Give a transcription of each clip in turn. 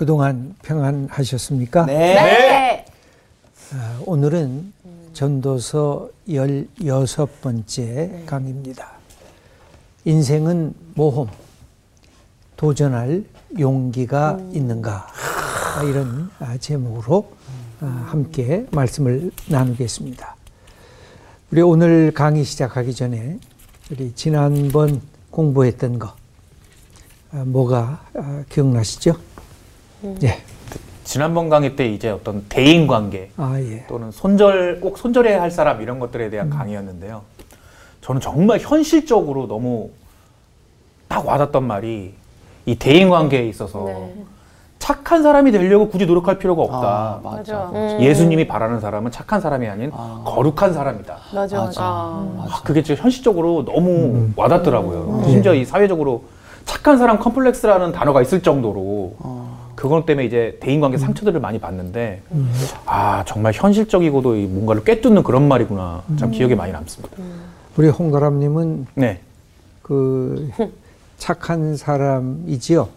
그동안 평안하셨습니까? 네. 네. 아, 오늘은 전도서 16번째 강의입니다. 인생은 모험, 도전할 용기가 있는가? 아, 이런 아, 제목으로 아, 함께 말씀을 나누겠습니다. 우리 오늘 강의 시작하기 전에 우리 지난번 공부했던 거 아, 뭐가 아, 기억나시죠? 예. 지난번 강의 때 이제 어떤 대인 관계 아 예. 또는 손절 꼭 손절해야 할 사람 이런 것들에 대한 강의였는데요. 저는 정말 현실적으로 너무 딱 와닿던 말이 이 대인 관계에 있어서 네. 착한 사람이 되려고 굳이 노력할 필요가 없다. 아, 맞아. 음. 예수님이 바라는 사람은 착한 사람이 아닌 아. 거룩한 사람이다. 맞아, 맞아. 아, 그게 진짜 현실적으로 너무 음. 와닿더라고요. 심지어 이 사회적으로 착한 사람 컴플렉스라는 단어가 있을 정도로 어. 그것 때문에 이제 대인관계 상처들을 많이 받는데 아 정말 현실적이고도 이 뭔가를 꿰뚫는 그런 말이구나 참 기억에 많이 남습니다. 우리 홍가람님은 네. 그 착한 사람이지요.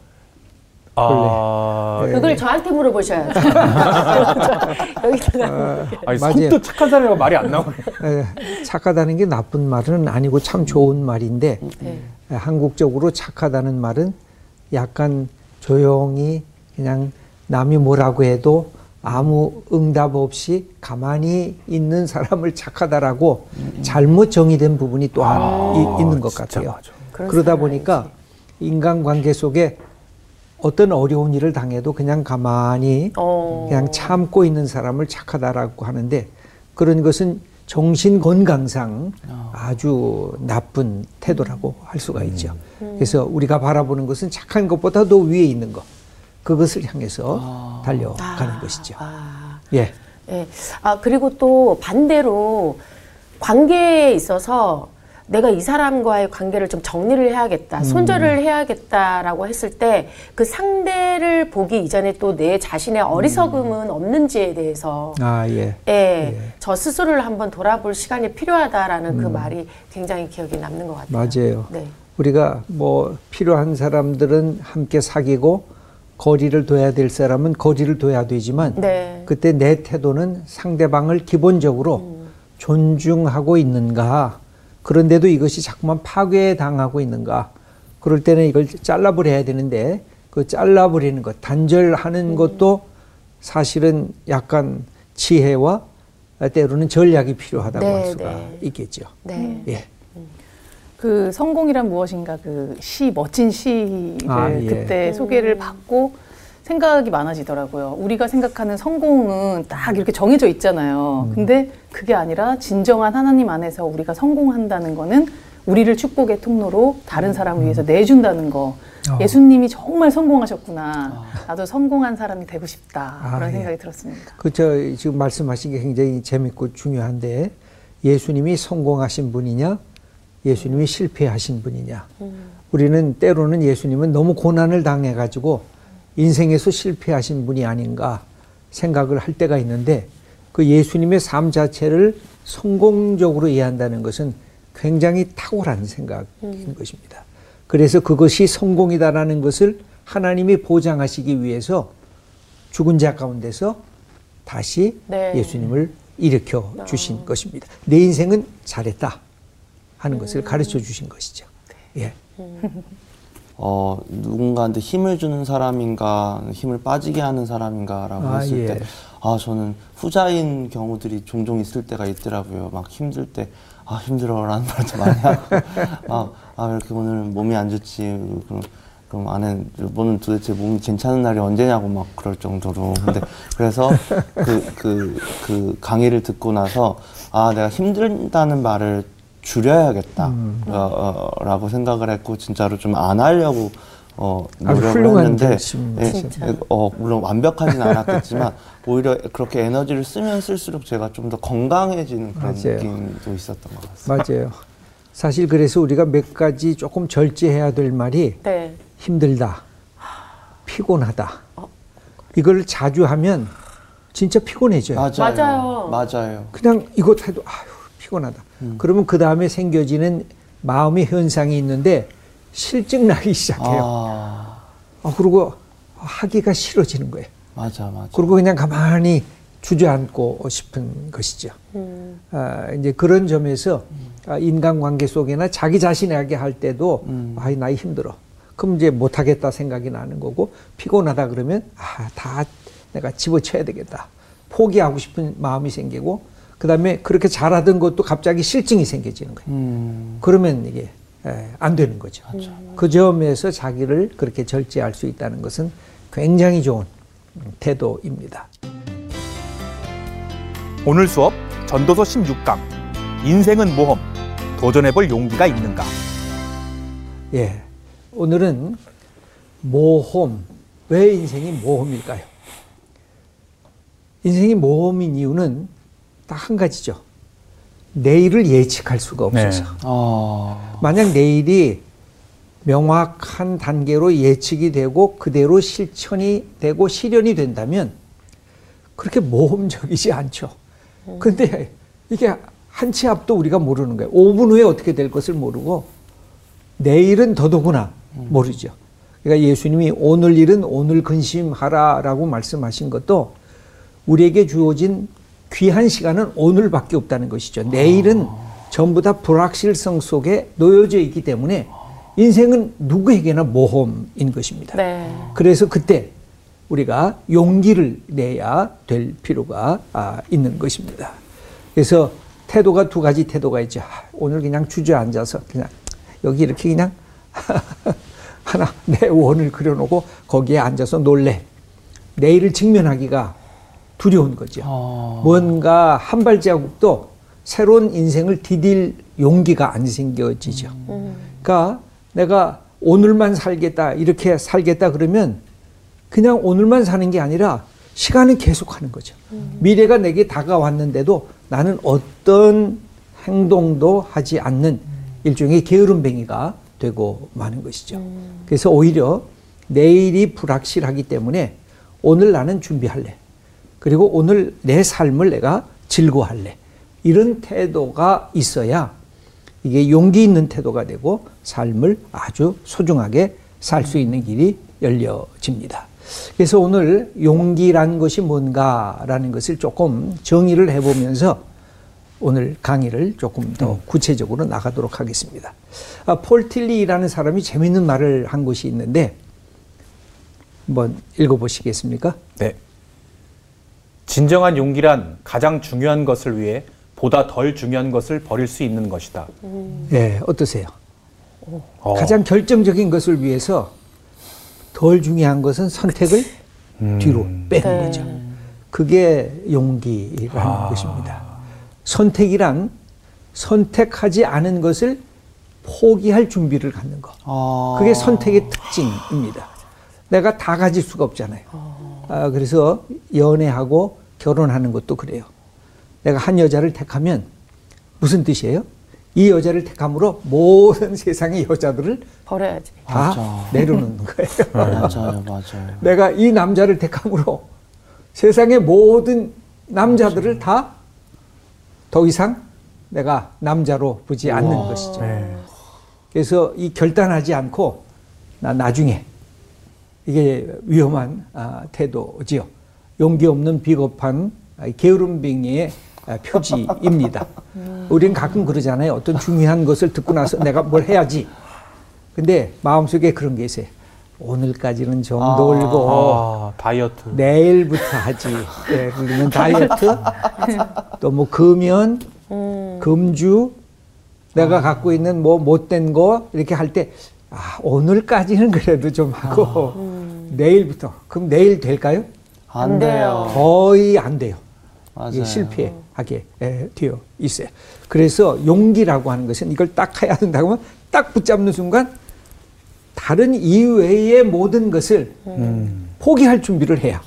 아, 네. 그걸 저한테 물어보셔야죠. 여기다가. 맞아요. 선뜻 착한 사람이라고 말이 안 나오네. 에, 착하다는 게 나쁜 말은 아니고 참 좋은 말인데 네. 에, 한국적으로 착하다는 말은 약간 조용히 그냥 남이 뭐라고 해도 아무 응답 없이 가만히 있는 사람을 착하다라고 잘못 정의된 부분이 또한 이- 있는 것 진짜 같아요. 그러다 보니까 인간관계 속에 어떤 어려운 일을 당해도 그냥 가만히 어. 그냥 참고 있는 사람을 착하다라고 하는데 그런 것은 정신 건강상 아주 나쁜 태도라고 할 수가 있죠. 그래서 우리가 바라보는 것은 착한 것보다 더 위에 있는 것 그것을 향해서 달려가는 것이죠. 아. 예. 예. 아, 그리고 또 반대로 관계에 있어서 내가 이 사람과의 관계를 좀 정리를 해야겠다, 음. 손절을 해야겠다라고 했을 때 그 상대를 보기 이전에 또 내 자신의 어리석음은 없는지에 대해서 아 예. 예, 저 스스로를 한번 돌아볼 시간이 필요하다라는 그 말이 굉장히 기억에 남는 것 같아요. 음. 맞아요. 네. 우리가 뭐 필요한 사람들은 함께 사귀고 거리를 둬야 될 사람은 거리를 둬야 되지만 네. 그때 내 태도는 상대방을 기본적으로 존중하고 있는가 그런데도 이것이 자꾸만 파괴당하고 있는가 그럴 때는 이걸 잘라버려야 되는데 그 잘라버리는 것 단절하는 것도 사실은 약간 지혜와 때로는 전략이 필요하다고 네, 할 수가 네. 있겠죠. 네. 예. 그 성공이란 무엇인가 그 시 멋진 시를 아, 예. 그때 소개를 받고 생각이 많아지더라고요. 우리가 생각하는 성공은 딱 이렇게 정해져 있잖아요. 음. 근데 그게 아니라 진정한 하나님 안에서 우리가 성공한다는 거는 우리를 축복의 통로로 다른 사람을 위해서 내준다는 거. 음. 어. 예수님이 정말 성공하셨구나. 나도 성공한 사람이 되고 싶다. 아, 그런 예. 생각이 들었습니다. 그저 지금 말씀하신 게 굉장히 재밌고 중요한데 예수님이 성공하신 분이냐 예수님이 실패하신 분이냐 우리는 때로는 예수님은 너무 고난을 당해 가지고 인생에서 실패하신 분이 아닌가 생각을 할 때가 있는데 그 예수님의 삶 자체를 성공적으로 이해한다는 것은 굉장히 탁월한 생각인 것입니다. 그래서 그것이 성공이다라는 것을 하나님이 보장하시기 위해서 죽은 자 가운데서 다시 네. 예수님을 일으켜 주신 것입니다. 내 인생은 잘했다 하는 것을 가르쳐 주신 것이죠. 예. 어, 누군가한테 힘을 주는 사람인가, 힘을 빠지게 하는 사람인가라고 아, 했을 예. 때, 아, 저는 후자인 경우들이 종종 있을 때가 있더라고요. 막 힘들 때, 아, 힘들어 라는 말도 많이 하고, 막, 아, 왜 이렇게 오늘은 몸이 안 좋지. 그럼, 그럼 안에, 너는 도대체 몸이 괜찮은 날이 언제냐고 막 그럴 정도로. 근데, 그래서 그, 그, 그 강의를 듣고 나서, 아, 내가 힘들다는 말을 줄여야겠다. 음. 어, 어, 라고 생각을 했고, 진짜로 좀 안 하려고, 어, 노력을 했는데, 결심이시죠. 예, 어, 물론 완벽하진 않았겠지만, 오히려 그렇게 에너지를 쓰면 쓸수록 제가 좀 더 건강해지는 그런 맞아요. 느낌도 있었던 것 같습니다. 맞아요. 사실 그래서 우리가 몇 가지 조금 절제해야 될 말이 네. 힘들다, 피곤하다. 이걸 자주 하면 진짜 피곤해져요. 맞아요. 맞아요. 맞아요. 그냥 이것 해도 아유 피곤하다. 그러면 그 다음에 생겨지는 마음의 현상이 있는데 실증 나기 시작해요. 아, 아, 그리고 하기가 싫어지는 거예요. 맞아, 맞아. 그리고 그냥 가만히 주저앉고 싶은 것이죠. 음. 아, 이제 그런 점에서 아, 인간관계 속에나 자기 자신에게 할 때도 음. 아이 나이 힘들어. 그럼 이제 못하겠다 생각이 나는 거고 피곤하다 그러면 아 다 내가 집어쳐야 되겠다. 포기하고 싶은 마음이 생기고 그 다음에 그렇게 잘하던 것도 갑자기 실증이 생겨지는 거예요. 음, 그러면 이게 에, 안 되는 거죠. 그 점에서 자기를 그렇게 절제할 수 있다는 것은 굉장히 좋은 태도입니다. 오늘 수업 전도서 16강 인생은 모험 도전해볼 용기가 있는가 예. 오늘은 모험. 왜 인생이 모험일까요? 인생이 모험인 이유는 딱 한 가지죠. 내일을 예측할 수가 없어서. 네. 아, 만약 내일이 명확한 단계로 예측이 되고 그대로 실천이 되고 실현이 된다면 그렇게 모험적이지 않죠. 근데 이게 한 치 앞도 우리가 모르는 거예요. 5분 후에 어떻게 될 것을 모르고 내일은 더더구나 모르죠. 그러니까 예수님이 오늘 일은 오늘 근심하라라고 말씀하신 것도 우리에게 주어진 귀한 시간은 오늘밖에 없다는 것이죠. 내일은 전부 다 불확실성 속에 놓여져 있기 때문에 인생은 누구에게나 모험인 것입니다. 네. 그래서 그때 우리가 용기를 내야 될 필요가 아, 있는 것입니다. 그래서 태도가 두 가지 태도가 있죠. 아, 오늘 그냥 주저앉아서 그냥 여기 이렇게 그냥 하나 내 원을 그려놓고 거기에 앉아서 놀래. 내일을 직면하기가 두려운 거죠. 아. 뭔가 한 발자국도 새로운 인생을 디딜 용기가 안 생겨지죠. 그러니까 내가 오늘만 살겠다 이렇게 살겠다 그러면 그냥 오늘만 사는 게 아니라 시간은 계속하는 거죠. 미래가 내게 다가왔는데도 나는 어떤 행동도 하지 않는 일종의 게으름뱅이가 되고 마는 것이죠. 그래서 오히려 내일이 불확실하기 때문에 오늘 나는 준비할래. 그리고 오늘 내 삶을 내가 즐거워할래. 이런 태도가 있어야 이게 용기 있는 태도가 되고 삶을 아주 소중하게 살 수 있는 길이 열려집니다. 그래서 오늘 용기란 것이 뭔가라는 것을 조금 정의를 해보면서 오늘 강의를 조금 더 구체적으로 나가도록 하겠습니다. 아, 폴 틸리라는 사람이 재밌는 말을 한 것이 있는데 한번 읽어보시겠습니까? 네. 진정한 용기란 가장 중요한 것을 위해 보다 덜 중요한 것을 버릴 수 있는 것이다. 예, 어떠세요? 어. 가장 결정적인 것을 위해서 덜 중요한 것은 선택을 뒤로 빼는 네. 거죠. 그게 용기라는 아. 것입니다. 선택이란 선택하지 않은 것을 포기할 준비를 갖는 것. 아. 그게 선택의 특징입니다. 내가 다 가질 수가 없잖아요. 아, 그래서 연애하고 결혼하는 것도 그래요. 내가 한 여자를 택하면 무슨 뜻이에요? 이 여자를 택함으로 모든 세상의 여자들을 버려야지. 다 맞아. 내려놓는 거예요. 맞아요, 맞아요. 내가 이 남자를 택함으로 세상의 모든 남자들을 다 더 이상 내가 남자로 보지 않는 것이죠. 네. 그래서 이 결단하지 않고 나 나중에 이게 위험한 아, 태도지요. 용기 없는 비겁한 아, 게으름뱅이의 아, 표지입니다. 우리는 가끔 그러잖아요. 어떤 중요한 것을 듣고 나서 내가 뭘 해야지. 근데 마음속에 그런 게 있어요. 오늘까지는 좀 아. 놀고 아, 다이어트. 내일부터 하지. 예를 들면 다이어트, 또 뭐 금연, 금주, 내가 갖고 있는 뭐 못된 거 이렇게 할 때, 아, 오늘까지는 그래도 좀 하고, 내일부터. 그럼 내일 될까요? 안 돼요. 거의 안 돼요. 맞아요. 이게 실패하게 에, 되어 있어요. 그래서 용기라고 하는 것은 이걸 딱 해야 된다고 하면 딱 붙잡는 순간 다른 이외의 모든 것을 포기할 준비를 해야.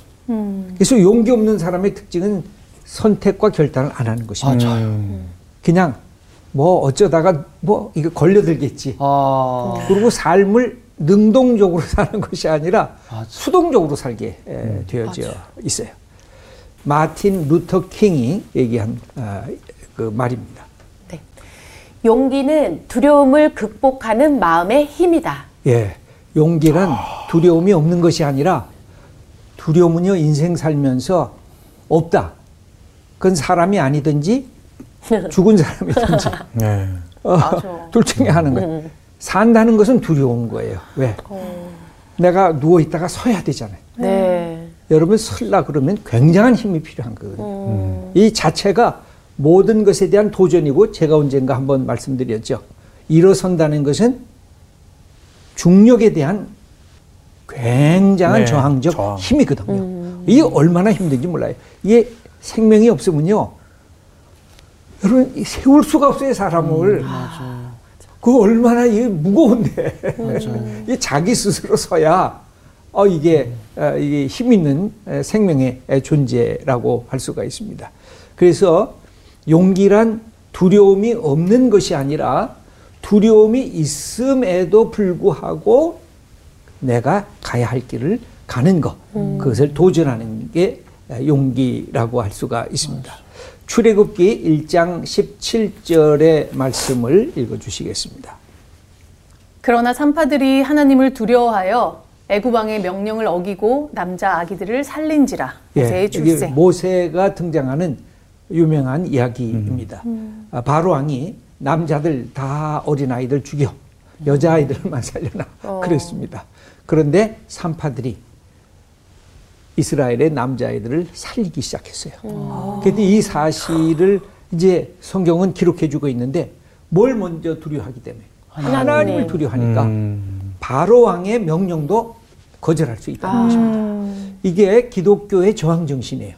그래서 용기 없는 사람의 특징은 선택과 결단을 안 하는 것입니다. 맞아요. 그냥 뭐 어쩌다가 뭐 이거 걸려들겠지. 아, 그리고 삶을 능동적으로 사는 것이 아니라 맞아. 수동적으로 살게 에, 되어져 있어요. 마틴 루터 킹이 얘기한 아, 그 말입니다. 네. 용기는 두려움을 극복하는 마음의 힘이다. 예, 용기란 두려움이 없는 것이 아니라 두려움은요 인생 살면서 없다. 그건 사람이 아니든지 죽은 사람이든지 네. 어. 둘 중에 하는 거예요. 산다는 것은 두려운 거예요. 왜? 내가 누워 있다가 서야 되잖아요. 네. 여러분 설라 그러면 굉장한 힘이 필요한 거거든요. 이 자체가 모든 것에 대한 도전이고 제가 언젠가 한번 말씀드렸죠. 일어선다는 것은 중력에 대한 굉장한 네, 저항적 저항. 힘이거든요. 이게 얼마나 힘든지 몰라요. 이게 생명이 없으면요. 여러분 이 세울 수가 없어요 사람을. 그 얼마나 이게 무거운데. 이 자기 스스로 서야 어 이게 어, 이게 힘 있는 에, 생명의 에, 존재라고 할 수가 있습니다. 그래서 용기란 두려움이 없는 것이 아니라 두려움이 있음에도 불구하고 내가 가야 할 길을 가는 것, 그것을 도전하는 게 용기라고 할 수가 있습니다. 출애굽기 1장 17절의 말씀을 읽어 주시겠습니다. 그러나 산파들이 하나님을 두려워하여 애구방의 명령을 어기고 남자 아기들을 살린지라 모세의 이게 출생. 모세가 등장하는 유명한 이야기입니다. 아, 바로 왕이 남자들 다 어린 아이들 죽여 여자 아이들만 살려놔 그랬습니다. 그런데 산파들이 이스라엘의 남자아이들을 살리기 시작했어요. 그런데 이 사실을 이제 성경은 기록해 주고 있는데 뭘 먼저 두려워하기 때문에 하나님 을 두려워하니까 음. 바로 왕의 명령도 거절할 수 있다는 것입니다. 이게 기독교의 저항 정신이에요.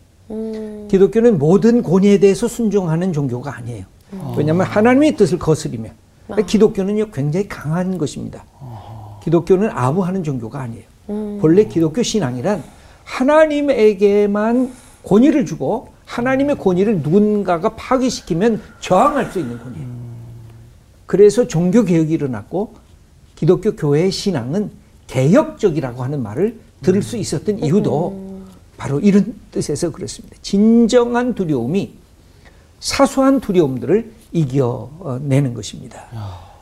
기독교는 모든 권위에 대해서 순종하는 종교가 아니에요. 왜냐하면 하나님의 뜻을 거스리면 기독교는요 굉장히 강한 것입니다. 기독교는 아부하는 종교가 아니에요. 본래 기독교 신앙이란 하나님에게만 권위를 주고 하나님의 권위를 누군가가 파괴시키면 저항할 수 있는 권위예요. 그래서 종교 개혁이 일어났고 기독교 교회의 신앙은 개혁적이라고 하는 말을 들을 수 있었던 이유도 바로 이런 뜻에서 그렇습니다. 진정한 두려움이 사소한 두려움들을 이겨내는 것입니다.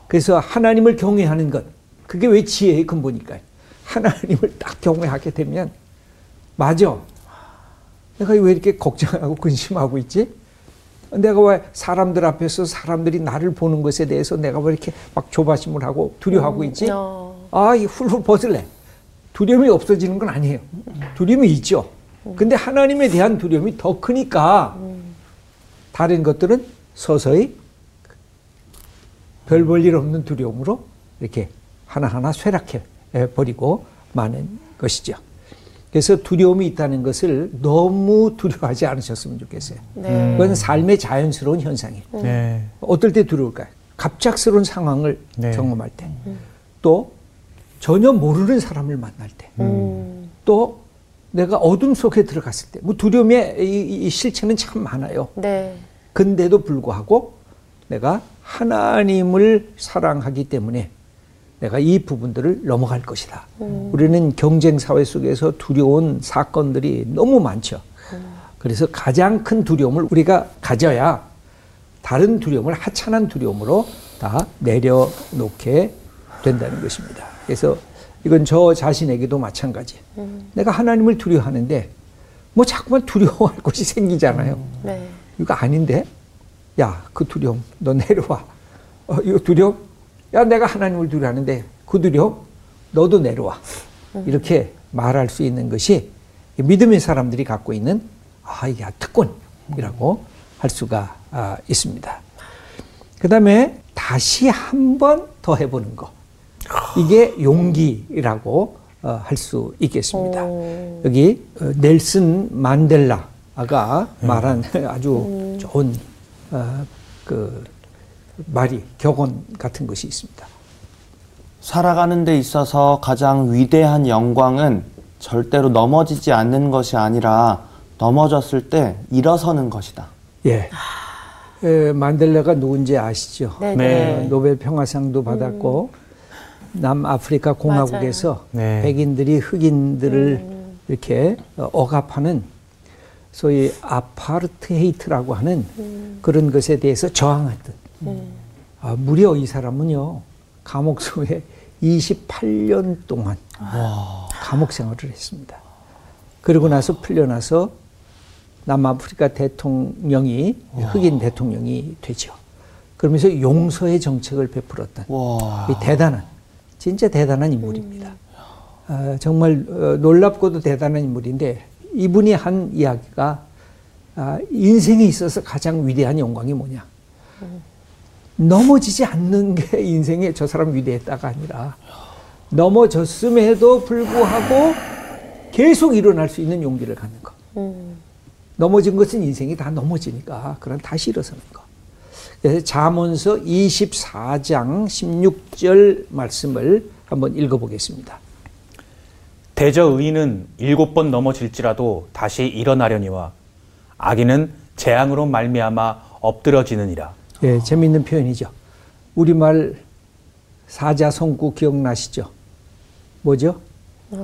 그래서 하나님을 경외하는 것, 그게 왜 지혜의 근본일까요? 하나님을 딱 경외하게 되면, 맞아. 내가 왜 이렇게 걱정하고 근심하고 있지? 내가 왜 사람들 앞에서 사람들이 나를 보는 것에 대해서 내가 왜 이렇게 막 조바심을 하고 두려워하고 있지? 어. 아, 이 훌훌 벗을래. 두려움이 없어지는 건 아니에요. 두려움이 있죠. 근데 하나님에 대한 두려움이 더 크니까 다른 것들은 서서히 별 볼 일 없는 두려움으로 이렇게 하나하나 쇠락해 버리고 마는 것이죠. 그래서 두려움이 있다는 것을 너무 두려워하지 않으셨으면 좋겠어요. 네. 그건 삶의 자연스러운 현상이에요. 네. 어떨 때 두려울까요? 갑작스러운 상황을 네. 경험할 때. 또 전혀 모르는 사람을 만날 때. 음. 또 내가 어둠 속에 들어갔을 때. 뭐 두려움의 이, 이 실체는 참 많아요. 네. 근데도 불구하고 내가 하나님을 사랑하기 때문에 내가 이 부분들을 넘어갈 것이다. 우리는 경쟁 사회 속에서 두려운 사건들이 너무 많죠. 그래서 가장 큰 두려움을 우리가 가져야 다른 두려움을 하찮은 두려움으로 다 내려놓게 된다는 것입니다. 그래서 이건 저 자신에게도 마찬가지. 내가 하나님을 두려워하는데 뭐 자꾸만 두려워할 것이 생기잖아요. 네. 이거 아닌데? 야, 그 두려움, 너 내려와. 어, 이거 두려움? 야, 내가 하나님을 두려워하는데 그 두려움, 너도 내려와. 이렇게 말할 수 있는 것이 이 믿음의 사람들이 갖고 있는 아, 이게 특권이라고 할 수가 아, 있습니다. 그 다음에 다시 한 번 더 해보는 거. 이게 용기라고 어, 할 수 있겠습니다. 여기 어, 넬슨 만델라가 말한 아주 좋은 어, 그 말이 격언 같은 것이 있습니다. 살아가는 데 있어서 가장 위대한 영광은 절대로 넘어지지 않는 것이 아니라 넘어졌을 때 일어서는 것이다. 예. 에, 만델라가 누군지 아시죠? 네. 네. 어, 노벨 평화상도 받았고 남아프리카 공화국에서 네. 백인들이 흑인들을 이렇게 어, 억압하는 소위 아파르트헤이트라고 하는 그런 것에 대해서 저항했던 아, 무려 이 사람은요 감옥소에 28년 동안 감옥 생활을 했습니다. 그러고 나서 풀려나서 남아프리카 대통령이 흑인 대통령이 되죠. 그러면서 용서의 정책을 베풀었던 와. 이 대단한 진짜 대단한 인물입니다. 아, 정말 어, 놀랍고도 대단한 인물인데 이분이 한 이야기가 아, 인생에 있어서 가장 위대한 영광이 뭐냐? 넘어지지 않는 게 인생에 저 사람 위대했다가 아니라 넘어졌음에도 불구하고 계속 일어날 수 있는 용기를 갖는 거. 넘어진 것은 인생이 다 넘어지니까 그럼 다시 일어서는 거. 그래서 잠언서 24장 16절 말씀을 한번 읽어보겠습니다. 대저 의인은 일곱 번 넘어질지라도 다시 일어나려니와 악인은 재앙으로 말미암아 엎드러지느니라. 예, 재미있는 표현이죠. 우리말 사자성구 기억나시죠? 뭐죠?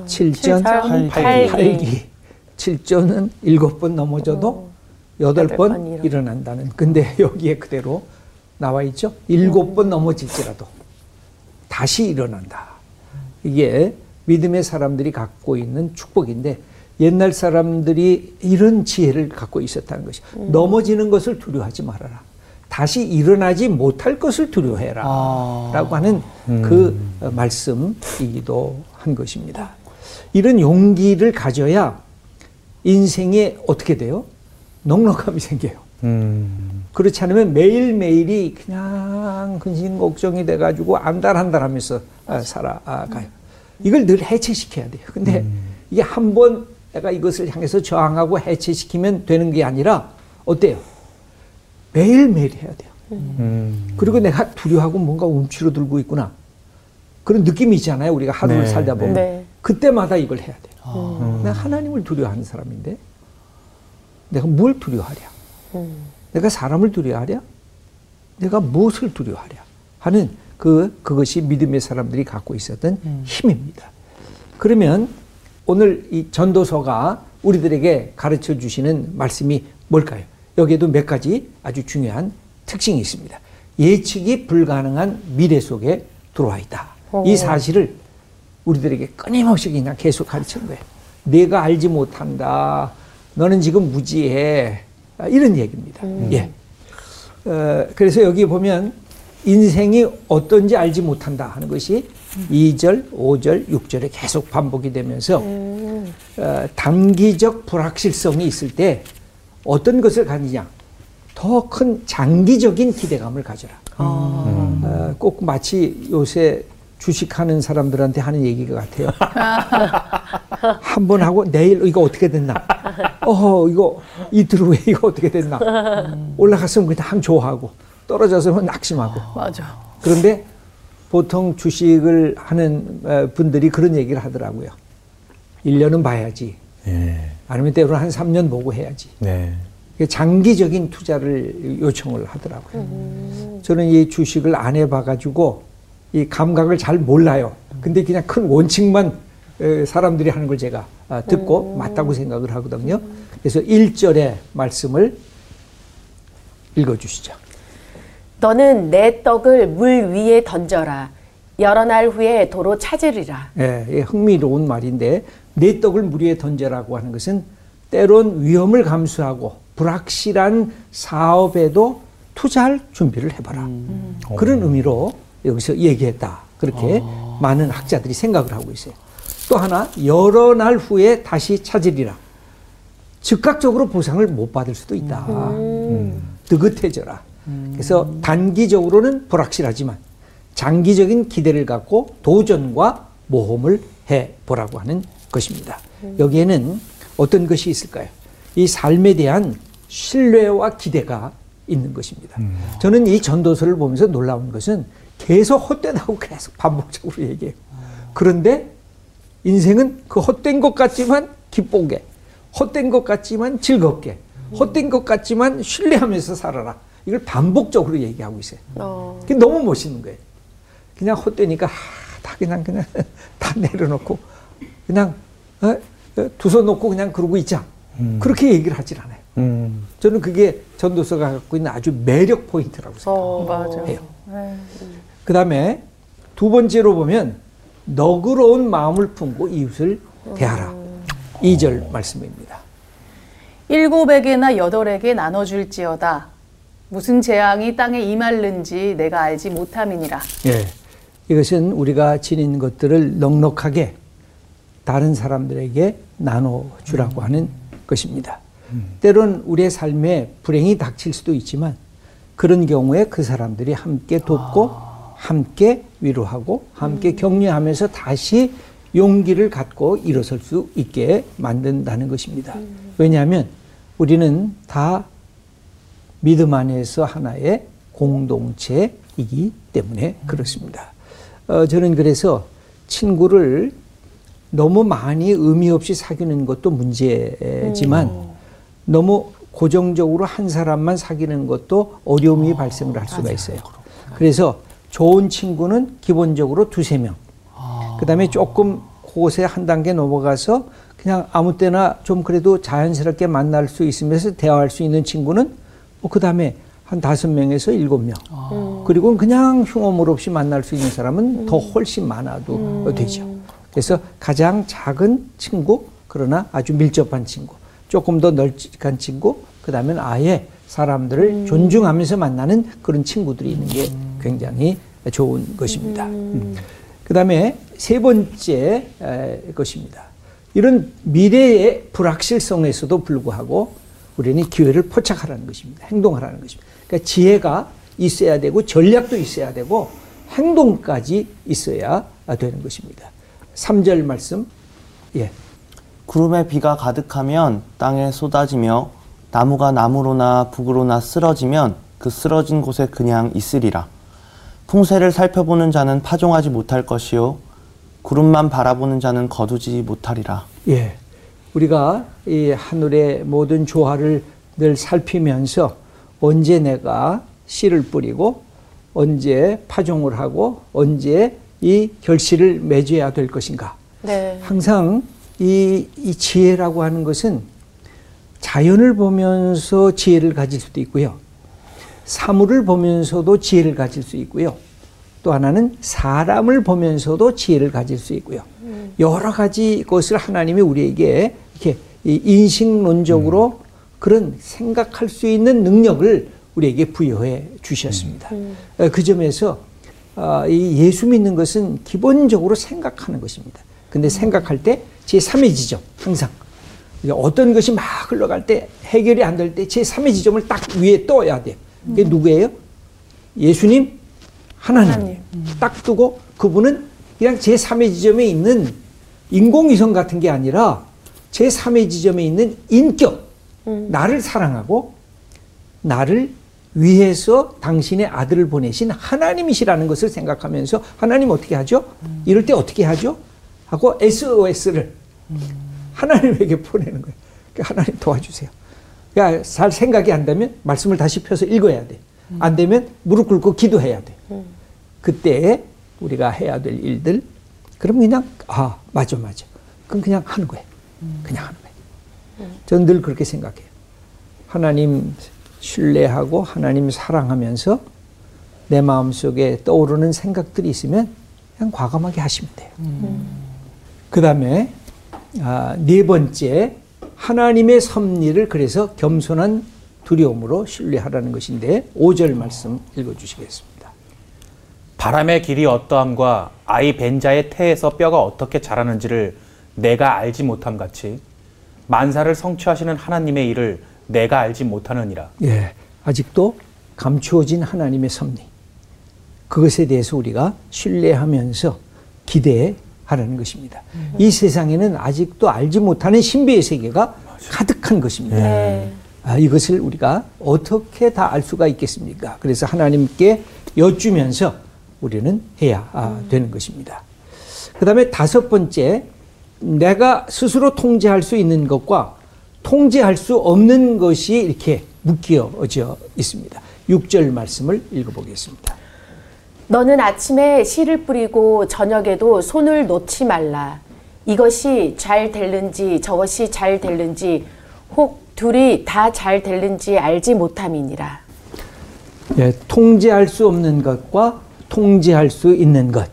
칠전 칠전, 팔기. 팔기. 칠전은 일곱 번 넘어져도 여덟 여덟 번번 일어나. 일어난다는. 근데 여기에 그대로 나와 있죠. 일곱 번 넘어질지라도 다시 일어난다. 이게 믿음의 사람들이 갖고 있는 축복인데 옛날 사람들이 이런 지혜를 갖고 있었다는 것이 넘어지는 것을 두려워하지 말아라. 다시 일어나지 못할 것을 두려워해라. 아. 라고 하는 그 어, 말씀이기도 한 것입니다. 이런 용기를 가져야 인생에 어떻게 돼요? 넉넉함이 생겨요. 음. 그렇지 않으면 매일매일이 그냥 근심 걱정이 돼가지고 안달한달 하면서 아, 살아가요. 이걸 늘 해체시켜야 돼요. 근데 이게 한 번 내가 이것을 향해서 저항하고 해체시키면 되는 게 아니라 어때요? 매일매일 해야 돼요. 음. 그리고 내가 두려워하고 뭔가 움츠러 들고 있구나. 그런 느낌이 있잖아요. 우리가 하루를 네, 살다 보면. 네. 그때마다 이걸 해야 돼요. 아. 내가 하나님을 두려워하는 사람인데 내가 뭘 두려워하랴? 내가 사람을 두려워하랴? 내가 무엇을 두려워하랴? 하는 그 그것이 믿음의 사람들이 갖고 있었던 힘입니다. 그러면 오늘 이 전도서가 우리들에게 가르쳐 주시는 말씀이 뭘까요? 여기에도 몇 가지 아주 중요한 특징이 있습니다. 예측이 불가능한 미래 속에 들어와 있다. 이 사실을 우리들에게 끊임없이 그냥 계속 가르치는 거예요. 내가 알지 못한다. 너는 지금 무지해. 아, 이런 얘기입니다. 예. 어, 그래서 여기 보면 인생이 어떤지 알지 못한다 하는 것이 2절, 5절, 6절에 계속 반복이 되면서 어, 단기적 불확실성이 있을 때 어떤 것을 가지냐? 더 큰 장기적인 기대감을 가져라. 어, 꼭 마치 요새 주식하는 사람들한테 하는 얘기가 같아요. 한 번 하고 내일 이거 어떻게 됐나? 어 이거 이틀 후에 이거 어떻게 됐나? 올라갔으면 그냥 좋아하고 떨어졌으면 낙심하고. 맞아. 그런데 보통 주식을 하는 어, 분들이 그런 얘기를 하더라고요. 1년은 봐야지. 예. 아니면 때로는 한 3년 보고 해야지. 네. 이게 장기적인 투자를 요청을 하더라고요. 저는 이 주식을 안 해봐가지고 이 감각을 잘 몰라요. 근데 그냥 큰 원칙만 에, 사람들이 하는 걸 제가 아, 듣고 맞다고 생각을 하거든요. 그래서 1절의 말씀을 읽어주시죠. 너는 내 떡을 물 위에 던져라. 여러 날 후에 도로 찾으리라. 예, 예, 흥미로운 말인데 내 떡을 물 위에 던져라고 하는 것은 때론 위험을 감수하고 불확실한 사업에도 투자할 준비를 해봐라. 그런 의미로 여기서 얘기했다. 그렇게 많은 학자들이 생각을 하고 있어요. 또 하나 여러 날 후에 다시 찾으리라. 즉각적으로 보상을 못 받을 수도 있다. 느긋해져라. 그래서 단기적으로는 불확실하지만 장기적인 기대를 갖고 도전과 모험을 해 보라고 하는 것입니다. 여기에는 어떤 것이 있을까요? 이 삶에 대한 신뢰와 기대가 있는 것입니다. 저는 이 전도서를 보면서 놀라운 것은 계속 헛되다고 계속 반복적으로 얘기해요. 그런데 인생은 그 헛된 것 같지만 기쁘게, 헛된 것 같지만 즐겁게, 헛된 것 같지만 신뢰하면서 살아라. 이걸 반복적으로 얘기하고 있어요. 어. 그게 너무 멋있는 거예요. 그냥 헛되니까 하, 다 그냥 그냥 다 내려놓고 그냥 어? 어, 두서 놓고 그냥 그러고 있자. 그렇게 얘기를 하질 않아요. 음. 저는 그게 전도서가 갖고 있는 아주 매력 포인트라고 생각해요. 어. 맞아. 해요. 네. 그 다음에 두 번째로 보면 너그러운 마음을 품고 이웃을 대하라. 이절 말씀입니다. 일곱에게나 여덟에게 나눠줄지어다. 무슨 재앙이 땅에 임할는지 내가 알지 못함이니라. 예. 이것은 우리가 지닌 것들을 넉넉하게 다른 사람들에게 나눠주라고 하는 것입니다. 때론 우리의 삶에 불행이 닥칠 수도 있지만 그런 경우에 그 사람들이 함께 돕고 함께 위로하고 함께 격려하면서 다시 용기를 갖고 일어설 수 있게 만든다는 것입니다. 왜냐하면 우리는 다 믿음 안에서 하나의 공동체이기 때문에 그렇습니다. 어, 저는 그래서 친구를 너무 많이 의미 없이 사귀는 것도 문제지만 너무 고정적으로 한 사람만 사귀는 것도 어려움이 발생을 할 수가 있어요. 그래서 좋은 친구는 기본적으로 두세 명. 그 다음에 조금 그곳에 한 단계 넘어가서 그냥 아무 때나 좀 그래도 자연스럽게 만날 수 있으면서 대화할 수 있는 친구는 그 다음에 한 다섯 명에서 일곱 명. 그리고 그냥 흉어물 없이 만날 수 있는 사람은 더 훨씬 많아도 되죠. 그래서 가장 작은 친구, 그러나 아주 밀접한 친구, 조금 더 널찍한 친구, 그 다음엔 아예 사람들을 존중하면서 만나는 그런 친구들이 있는 게 굉장히 좋은 것입니다. 그 다음에 세 번째 에, 것입니다. 이런 미래의 불확실성에서도 불구하고 우리는 기회를 포착하라는 것입니다. 행동하라는 것입니다. 그러니까 지혜가 있어야 되고 전략도 있어야 되고 행동까지 있어야 되는 것입니다. 3절 말씀. 예. 구름에 비가 가득하면 땅에 쏟아지며 나무가 나무로나 북으로나 쓰러지면 그 쓰러진 곳에 그냥 있으리라. 풍세를 살펴보는 자는 파종하지 못할 것이요 구름만 바라보는 자는 거두지 못하리라. 예. 우리가 이 하늘의 모든 조화를 늘 살피면서 언제 내가 씨를 뿌리고 언제 파종을 하고 언제 이 결실을 맺어야 될 것인가. 네. 항상 이, 이 지혜라고 하는 것은 자연을 보면서 지혜를 가질 수도 있고요. 사물을 보면서도 지혜를 가질 수 있고요. 또 하나는 사람을 보면서도 지혜를 가질 수 있고요. 여러 가지 것을 하나님이 우리에게 이렇게 이 인식론적으로 그런 생각할 수 있는 능력을 우리에게 부여해 주셨습니다. 어, 그 점에서 아, 이 예수 믿는 것은 기본적으로 생각하는 것입니다. 근데 생각할 때 제3의 지점 항상 그러니까 어떤 것이 막 흘러갈 때 해결이 안 될 때 제3의 지점을 딱 위에 떠야 돼요. 그게 누구예요? 예수님, 하나님. 하나님. 딱 두고 그분은 그냥 제3의 지점에 있는 인공위성 같은 게 아니라 제3의 지점에 있는 인격. 나를 사랑하고 나를 위해서 당신의 아들을 보내신 하나님이시라는 것을 생각하면서 하나님 어떻게 하죠? 이럴 때 어떻게 하죠? 하고 SOS를 하나님에게 보내는 거예요. 그러니까 하나님 도와주세요. 그러니까 잘 생각이 안 되면 말씀을 다시 펴서 읽어야 돼. 안 되면 무릎 꿇고 기도해야 돼. 그때 우리가 해야 될 일들, 그럼 그냥, 아, 맞아, 맞아. 그럼 그냥 하는 거예요. 그냥 하는 거예요. 저는 늘 그렇게 생각해요. 하나님 신뢰하고 하나님 사랑하면서 내 마음 속에 떠오르는 생각들이 있으면 그냥 과감하게 하시면 돼요. 그 다음에 아, 네 번째 하나님의 섭리를 그래서 겸손한 두려움으로 신뢰하라는 것인데 5절 말씀 읽어주시겠습니다. 바람의 길이 어떠함과 아이 벤자의 태에서 뼈가 어떻게 자라는지를 내가 알지 못함 같이 만사를 성취하시는 하나님의 일을 내가 알지 못하느니라. 예, 아직도 감추어진 하나님의 섭리. 그것에 대해서 우리가 신뢰하면서 기대하라는 것입니다. 이 세상에는 아직도 알지 못하는 신비의 세계가 가득한 것입니다. 네. 아, 이것을 우리가 어떻게 다 알 수가 있겠습니까? 그래서 하나님께 여쭈면서 우리는 해야 아, 되는 것입니다. 그 다음에 다섯 번째, 내가 스스로 통제할 수 있는 것과 통제할 수 없는 것이 이렇게 묶여져 있습니다. 6절 말씀을 읽어보겠습니다. 너는 아침에 씨를 뿌리고 저녁에도 손을 놓지 말라. 이것이 잘 될는지 저것이 잘 될는지 혹 둘이 다 잘 될는지 알지 못함이니라. 예, 통제할 수 없는 것과 통제할 수 있는 것.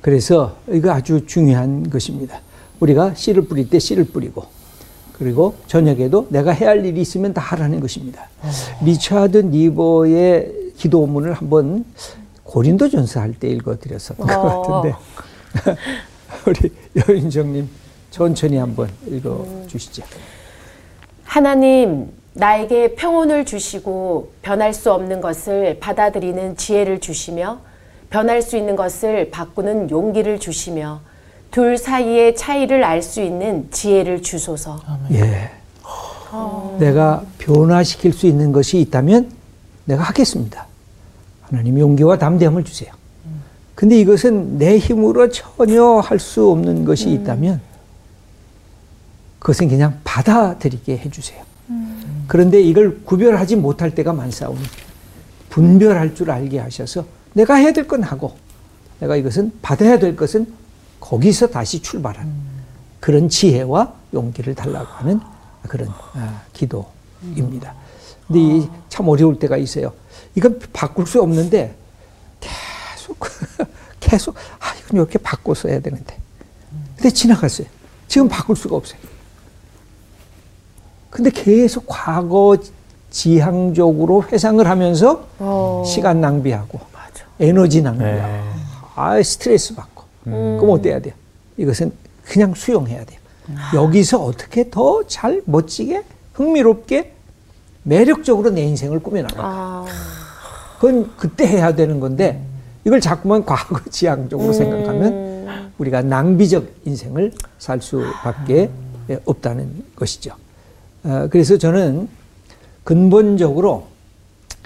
그래서 이거 아주 중요한 것입니다. 우리가 씨를 뿌릴 때 씨를 뿌리고 그리고 저녁에도 내가 해야 할 일이 있으면 다 하라는 것입니다. 리차드 니버의 기도문을 한번 고린도전서 할 때 읽어드렸었던 것 어. 같은데 우리 여인정님 천천히 한번 읽어주시죠. 하나님, 나에게 평온을 주시고 변할 수 없는 것을 받아들이는 지혜를 주시며 변할 수 있는 것을 바꾸는 용기를 주시며 둘 사이의 차이를 알 수 있는 지혜를 주소서. 예. 내가 변화시킬 수 있는 것이 있다면 내가 하겠습니다. 하나님 용기와 담대함을 주세요. 근데 이것은 내 힘으로 전혀 할 수 없는 것이 있다면 그것은 그냥 받아들이게 해주세요. 그런데 이걸 구별하지 못할 때가 많사오니 분별할 줄 알게 하셔서 내가 해야 될 건 하고 내가 이것은 받아야 될 것은 거기서 다시 출발하는 그런 지혜와 용기를 달라고 하는 그런 아, 기도입니다. 근데 이참 어려울 때가 있어요. 이건 바꿀 수 없는데 계속 계속 아 이건 이렇게 바꿔서 해야 되는데 근데 지나갔어요. 지금 바꿀 수가 없어요. 근데 계속 과거 지향적으로 회상을 하면서 어. 시간 낭비하고 맞아. 에너지 낭비하고 네. 아 스트레스 받고 그럼 어때야 돼요? 이것은 그냥 수용해야 돼요. 여기서 어떻게 더 잘 멋지게 흥미롭게 매력적으로 내 인생을 꾸며나가. 아, 그건 그때 해야 되는 건데 이걸 자꾸만 과거 지향적으로 생각하면 우리가 낭비적 인생을 살 수밖에 없다는 것이죠. 어, 그래서 저는 근본적으로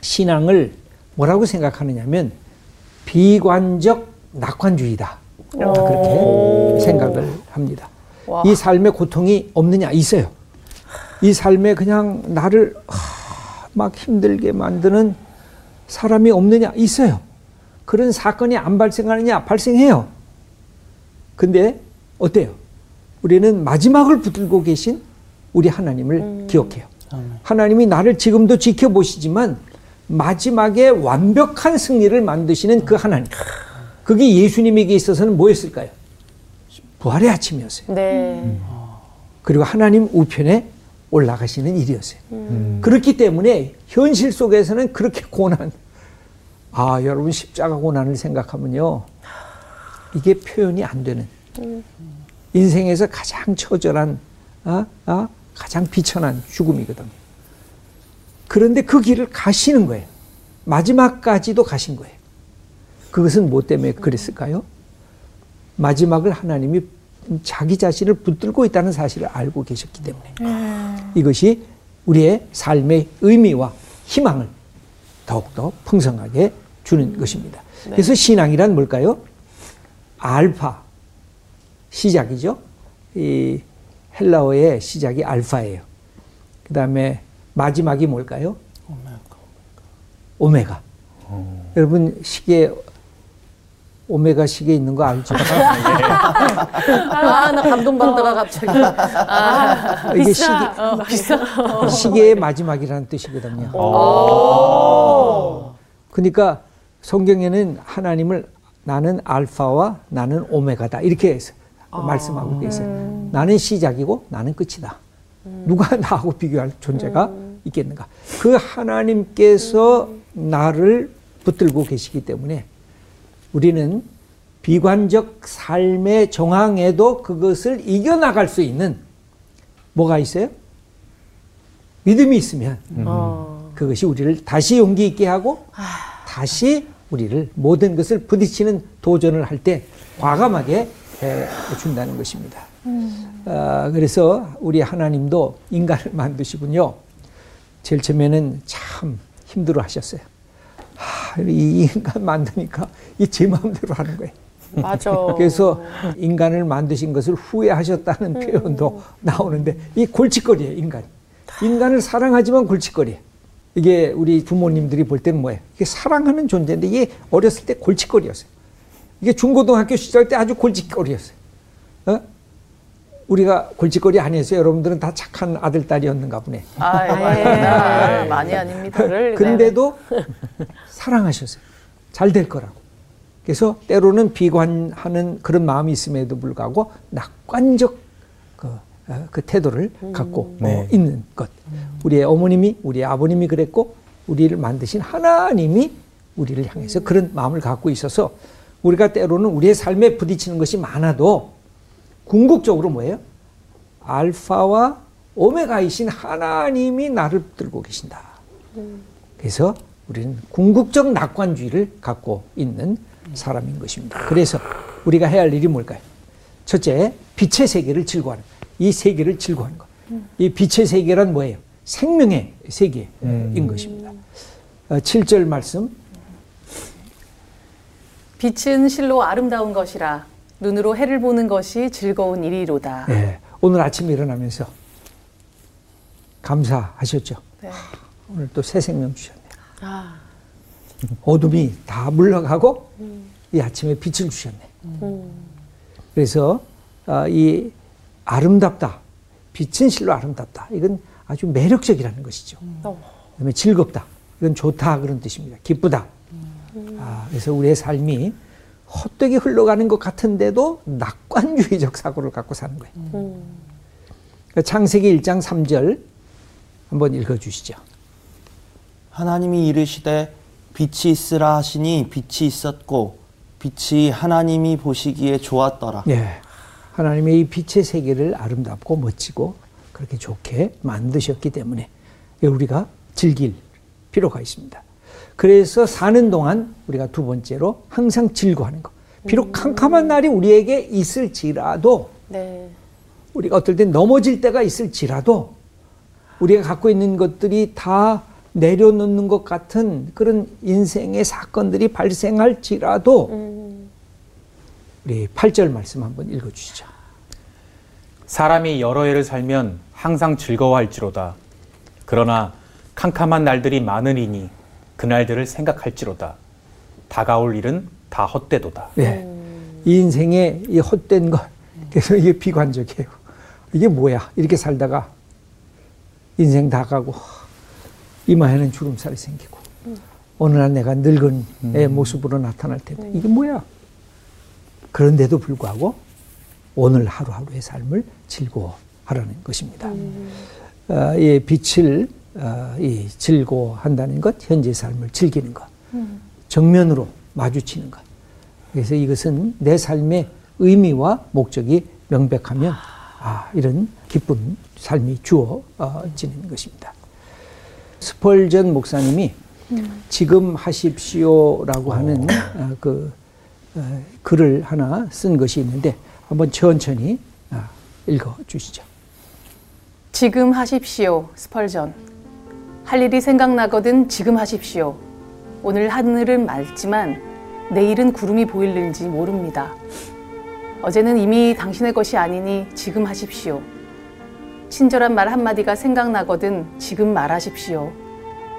신앙을 뭐라고 생각하느냐면 비관적 낙관주의다. 그렇게 생각을 합니다. 와. 이 삶의 고통이 없느냐 있어요. 이 삶에 그냥 나를 하, 막 힘들게 만드는 사람이 없느냐 있어요. 그런 사건이 안 발생하느냐 발생해요. 근데 어때요? 우리는 마지막을 붙들고 계신 우리 하나님을 기억해요. 하나님이 나를 지금도 지켜보시지만 마지막에 완벽한 승리를 만드시는 그 하나님. 그게 예수님에게 있어서는 뭐였을까요? 부활의 아침이었어요. 네. 그리고 하나님 우편에 올라가시는 일이었어요. 그렇기 때문에 현실 속에서는 그렇게 고난, 아, 여러분 십자가 고난을 생각하면요. 이게 표현이 안 되는 인생에서 가장 처절한, 아, 아, 가장 비천한 죽음이거든요. 그런데 그 길을 가시는 거예요. 마지막까지도 가신 거예요. 그것은 뭐 때문에 그랬을까요? 마지막을 하나님이 자기 자신을 붙들고 있다는 사실을 알고 계셨기 때문에 이것이 우리의 삶의 의미와 희망을 더욱더 풍성하게 주는 것입니다. 그래서 신앙이란 뭘까요? 알파 시작이죠. 이 헬라어의 시작이 알파예요. 그 다음에 마지막이 뭘까요? 오메가. 여러분 시계 오메가 시계 있는 거 알죠? 아, 나 감동받다가 갑자기. 아, 이게 비싸. 시계, 어, 비싸. 시계의 마지막이라는 뜻이거든요. 그러니까 성경에는 하나님을 나는 알파와 나는 오메가다 이렇게 해서 말씀하고 계세요. 나는 시작이고 나는 끝이다. 누가 나하고 비교할 존재가 있겠는가? 그 하나님께서 나를 붙들고 계시기 때문에 우리는 비관적 삶의 정황에도 그것을 이겨나갈 수 있는 뭐가 있어요? 믿음이 있으면 어. 그것이 우리를 다시 용기 있게 하고 다시 우리를 모든 것을 부딪히는 도전을 할 때 과감하게 해 준다는 것입니다. 아, 그래서 우리 하나님도 인간을 만드시군요. 제일 처음에는 참 힘들어 하셨어요. 하, 이 인간 만드니까 이 제 마음대로 하는 거예요. 맞아. 그래서 인간을 만드신 것을 후회하셨다는 표현도 나오는데 이 골칫거리예요, 인간. 인간을 사랑하지만 골칫거리. 이게 우리 부모님들이 볼 때는 뭐예요? 이게 사랑하는 존재인데 이게 어렸을 때 골칫거리였어요. 이게 중고등학교 시절 때 아주 골칫거리였어요. 어? 우리가 골칫거리 아니었어요. 여러분들은 다 착한 아들, 딸이었는가 보네. 아, 아닙니다. 많이 아닙니다를. 근데도 사랑하셨어요. 잘 될 거라고. 그래서 때로는 비관하는 그런 마음이 있음에도 불구하고 낙관적 그, 어, 그 태도를 갖고 네. 어, 있는 것. 우리의 어머님이, 우리의 아버님이 그랬고, 우리를 만드신 하나님이 우리를 향해서 그런 마음을 갖고 있어서 우리가 때로는 우리의 삶에 부딪히는 것이 많아도 궁극적으로 뭐예요? 알파와 오메가이신 하나님이 나를 들고 계신다. 그래서 우리는 궁극적 낙관주의를 갖고 있는 사람인 것입니다. 그래서 우리가 해야 할 일이 뭘까요? 첫째, 빛의 세계를 즐거워하는 것. 이 세계를 즐거워하는 것. 이 빛의 세계란 뭐예요? 생명의 세계인 것입니다. 어, 7절 말씀. 빛은 실로 아름다운 것이라 눈으로 해를 보는 것이 즐거운 일이로다. 예, 오늘 아침에 일어나면서 감사하셨죠? 네. 오늘 또 새 생명 주셨네요. 아, 어둠이 다 물러가고 이 아침에 빛을 주셨네. 그래서 아, 이 아름답다, 빛은 실로 아름답다. 이건 아주 매력적이라는 것이죠. 어. 그다음에 즐겁다. 이건 좋다 그런 뜻입니다. 기쁘다. 아, 그래서 우리의 삶이 헛되게 흘러가는 것 같은데도 낙관주의적 사고를 갖고 사는 거예요. 그러니까 창세기 1장 3절 한번 읽어 주시죠. 하나님이 이르시되 빛이 있으라 하시니 빛이 있었고 빛이 하나님이 보시기에 좋았더라. 예. 하나님의 이 빛의 세계를 아름답고 멋지고 그렇게 좋게 만드셨기 때문에 우리가 즐길 필요가 있습니다. 그래서 사는 동안 우리가 두 번째로 항상 즐거워하는 것. 비록 캄캄한 날이 우리에게 있을지라도 네. 우리가 어떨 땐 넘어질 때가 있을지라도 우리가 갖고 있는 것들이 다 내려놓는 것 같은 그런 인생의 사건들이 발생할지라도 우리 8절 말씀 한번 읽어주시죠. 사람이 여러 해를 살면 항상 즐거워할지로다. 그러나 캄캄한 날들이 많으리니 그날들을 생각할지로다. 다가올 일은 다 헛되도다. 예. 이 인생의 이 헛된 것, 그래서 이게 비관적이에요. 이게 뭐야? 이렇게 살다가 인생 다 가고 이마에는 주름살이 생기고 어느 날 내가 늙은 애 모습으로 나타날 텐데 이게 뭐야? 그런데도 불구하고 오늘 하루하루의 삶을 즐거워하라는 것입니다. 어, 이 빛을 어, 이 즐거워한다는 것, 현재 삶을 즐기는 것, 정면으로 마주치는 것. 그래서 이것은 내 삶의 의미와 목적이 명백하면 아, 이런 기쁜 삶이 주어지는 것입니다. 스펄전 목사님이 지금 하십시오라고 하는 어, 그 어, 글을 하나 쓴 것이 있는데 한번 천천히 아, 읽어 주시죠. 지금 하십시오, 스펄전. 할 일이 생각나거든 지금 하십시오. 오늘 하늘은 맑지만 내일은 구름이 보일는지 모릅니다. 어제는 이미 당신의 것이 아니니 지금 하십시오. 친절한 말 한마디가 생각나거든 지금 말하십시오.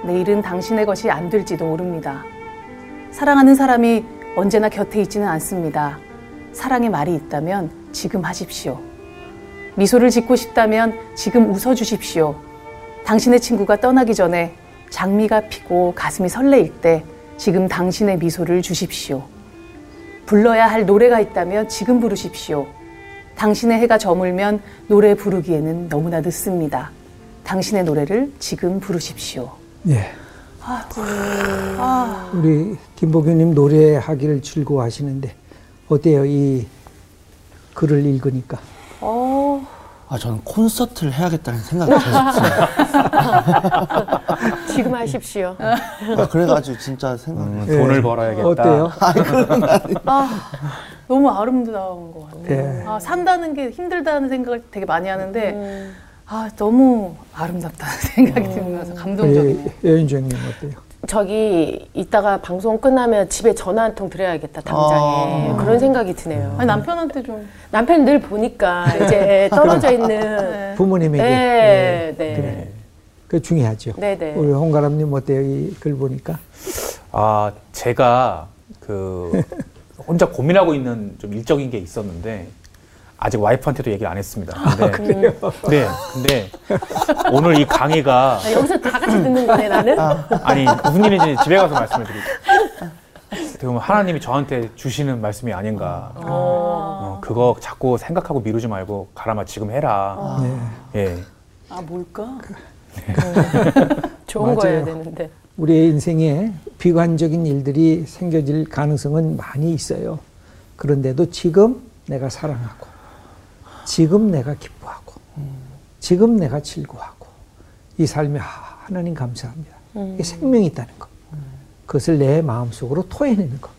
내일은 당신의 것이 안 될지도 모릅니다. 사랑하는 사람이 언제나 곁에 있지는 않습니다. 사랑의 말이 있다면 지금 하십시오. 미소를 짓고 싶다면 지금 웃어주십시오. 당신의 친구가 떠나기 전에 장미가 피고 가슴이 설레일 때 지금 당신의 미소를 주십시오. 불러야 할 노래가 있다면 지금 부르십시오. 당신의 해가 저물면 노래 부르기에는 너무나 늦습니다. 당신의 노래를 지금 부르십시오. 예. 우리 김보균님 노래하기를 즐거워하시는데 어때요? 이 글을 읽으니까. 어, 아, 저는 콘서트를 해야겠다는 생각이 들었어요. 지금 하십시오. 아, 그래가지고 진짜 생각. 음, 예. 돈을 벌어야겠다. 어때요? 너무 아름다운 것 같아요. 예. 아, 산다는 게 힘들다는 생각을 되게 많이 하는데 아, 너무 아름답다는 생각이 들면서 감동적이네요. 우리 여인주님 어때요? 저기 이따가 방송 끝나면 집에 전화 한 통 드려야겠다 당장에 그런 생각이 드네요. 아니, 남편한테 좀 남편 늘 보니까 이제 떨어져 있는 부모님에게. 네, 예, 네. 그래. 그 중요하죠. 네, 네. 우리 홍가람님 어때요? 이 글 보니까. 아, 제가 그 혼자 고민하고 있는 좀 일적인 게 있었는데 아직 와이프한테도 얘기를 안 했습니다. 근데, 네, 근데 오늘 이 강의가 아, 여기서 다 같이 듣는 거네 나는. 아 니 무슨 일인지 집에 가서 말씀을 드릴게요. 보면 하나님이 저한테 주시는 말씀이 아닌가. 어, 그거 자꾸 생각하고 미루지 말고 가라마 지금 해라. 네. 예. 아 뭘까? 좋은 맞아요. 거여야 되는데. 우리의 인생에 비관적인 일들이 생겨질 가능성은 많이 있어요. 그런데도 지금 내가 사랑하고, 지금 내가 기뻐하고, 지금 내가 즐거워하고, 이 삶에 아, 하나님 감사합니다. 이게 생명이 있다는 것. 그것을 내 마음속으로 토해내는 것.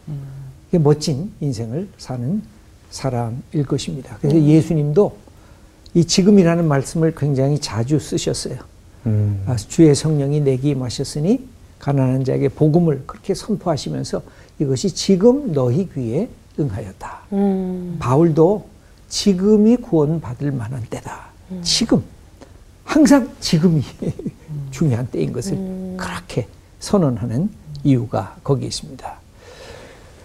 이게 멋진 인생을 사는 사람일 것입니다. 그래서 예수님도 이 지금이라는 말씀을 굉장히 자주 쓰셨어요. 음. 아, 주의 성령이 내게 임하셨으니 가난한 자에게 복음을 그렇게 선포하시면서 이것이 지금 너희 귀에 응하였다. 바울도 지금이 구원받을 만한 때다. 지금 항상 지금이 중요한 때인 것을 그렇게 선언하는 이유가 거기 있습니다.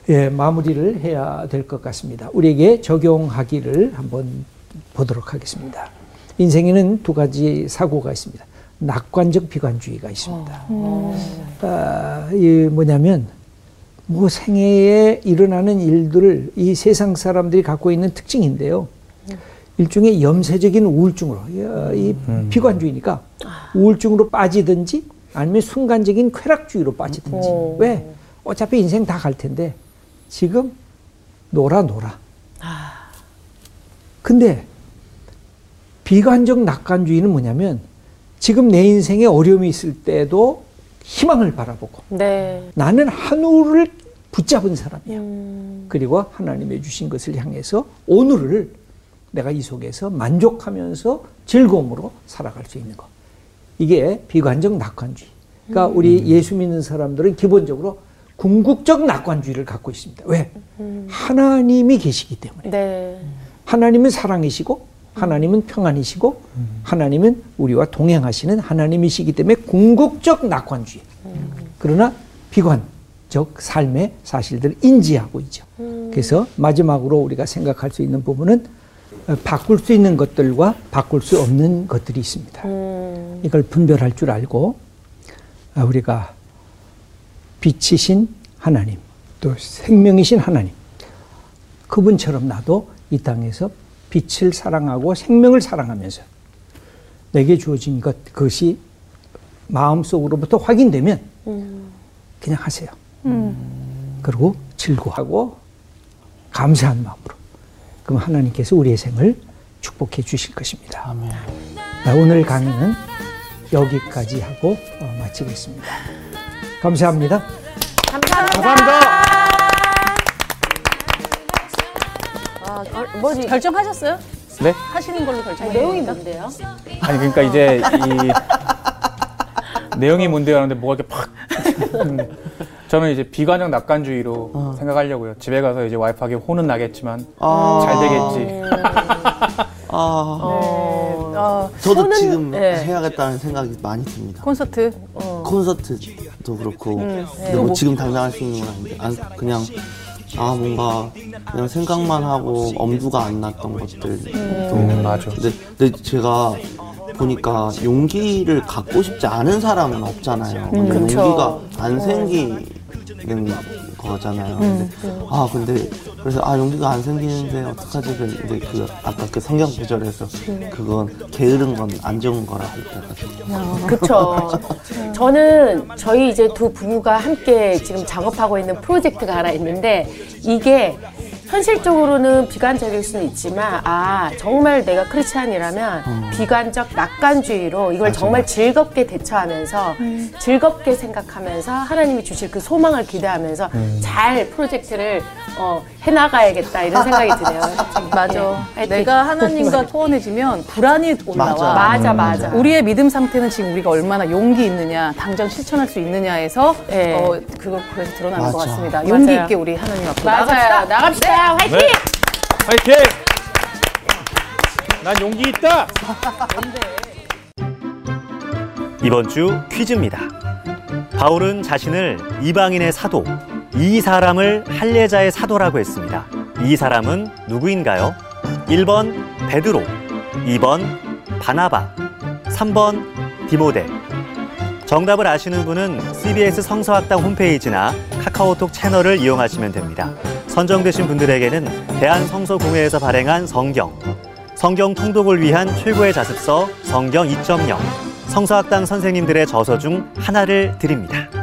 예, 마무리를 해야 될 것 같습니다. 우리에게 적용하기를 한번 보도록 하겠습니다. 인생에는 두 가지 사고가 있습니다. 낙관적 비관주의가 있습니다. 아, 이 뭐냐면 뭐 생애에 일어나는 일들을 이 세상 사람들이 갖고 있는 특징인데요. 일종의 염세적인 우울증으로 야, 이 비관주의니까 우울증으로 빠지든지 아니면 순간적인 쾌락주의로 빠지든지 오. 왜 어차피 인생 다 갈 텐데 지금 놀아 놀아. 근데 비관적 낙관주의는 뭐냐면 지금 내 인생에 어려움이 있을 때도 희망을 바라보고 네. 나는 하늘을 붙잡은 사람이야. 음. 그리고 하나님의 주신 것을 향해서 오늘을 내가 이 속에서 만족하면서 즐거움으로 살아갈 수 있는 것. 이게 비관적 낙관주의. 그러니까 우리 예수 믿는 사람들은 기본적으로 궁극적 낙관주의를 갖고 있습니다. 왜? 하나님이 계시기 때문에. 네. 하나님은 사랑이시고 하나님은 평안이시고 하나님은 우리와 동행하시는 하나님이시기 때문에 궁극적 낙관주의. 그러나 비관적 삶의 사실들을 인지하고 있죠. 그래서 마지막으로 우리가 생각할 수 있는 부분은 어, 바꿀 수 있는 것들과 바꿀 수 없는 것들이 있습니다. 음. 이걸 분별할 줄 알고 아, 우리가 빛이신 하나님 또 생명이신 하나님 그분처럼 나도 이 땅에서 빛을 사랑하고 생명을 사랑하면서 내게 주어진 것 그것이 마음속으로부터 확인되면 그냥 하세요. 그리고 즐거워하고 감사한 마음으로 그럼 하나님께서 우리의 생을 축복해 주실 것입니다. 아멘. 아, 오늘 강의는 여기까지 하고 어, 마치겠습니다. 감사합니다. 감사합니다. 아, 어, 뭐지? 결정하셨어요? 네? 하시는 걸로 결정. 내용이 뭔데요? 아니 그러니까 이제 이 내용이 뭔데요 하는데 뭐가 이렇게 팍 저는 이제 비관적 낙관주의로 생각하려고요. 집에 가서 이제 와이프에게 혼은 나겠지만 아. 잘 되겠지. 아, 어, 어, 저도 손은- 지금 네. 해야겠다는 생각이 많이 듭니다. 콘서트. 콘서트도 그렇고 근데 네. 뭐 지금 당장 할 수 있는 건 아닌데 안, 그냥 아 뭔가 그냥 생각만 하고 엄두가 안 났던 것들도 음, 맞아. 근데, 근데 제가 보니까 용기를 갖고 싶지 않은 사람은 없잖아요. 근데 그쵸. 용기가 안 생기는 거잖아요. 근데, 아 근데 그래서 아 용기가 안 생기는데 어떡하지? 근데 그 아까 그 성경 구절에서 그건 게으른 건 안 좋은 거라고 그래가지고 그쵸. 저는 저희 이제 두 부부가 함께 지금 작업하고 있는 프로젝트가 하나 있는데 이게 현실적으로는 비관적일 수는 있지만 아 정말 내가 크리스찬이라면 비관적 낙관주의로 이걸 정말 즐겁게 대처하면서 즐겁게 생각하면서 하나님이 주실 그 소망을 기대하면서 잘 프로젝트를 어, 해나가야겠다 이런 생각이 드네요. 맞아. 예, 하여튼. 내가 하나님과 소원해지면 불안이 올라와. 맞아 맞아. 우리의 믿음 상태는 지금 우리가 얼마나 용기 있느냐, 당장 실천할 수 있느냐에서 네. 어, 그걸 그래서 드러나는 것 맞아. 같습니다. 용기 맞아요. 있게 우리 하나님 앞으로 맞아요. 나갑시다. 나갑시 다. 화이팅! 네. 화이팅! 난 용기 있다. 이번 주 퀴즈입니다. 바울은 자신을 이방인의 사도, 이 사람을 할례자의 사도라고 했습니다. 이 사람은 누구인가요? 1번 베드로, 2번 바나바, 3번 디모데. 정답을 아시는 분은 CBS 성서학당 홈페이지나 카카오톡 채널을 이용하시면 됩니다. 선정되신 분들에게는 대한성서공회에서 발행한 성경, 성경 통독을 위한 최고의 자습서 성경 2.0, 성서학당 선생님들의 저서 중 하나를 드립니다.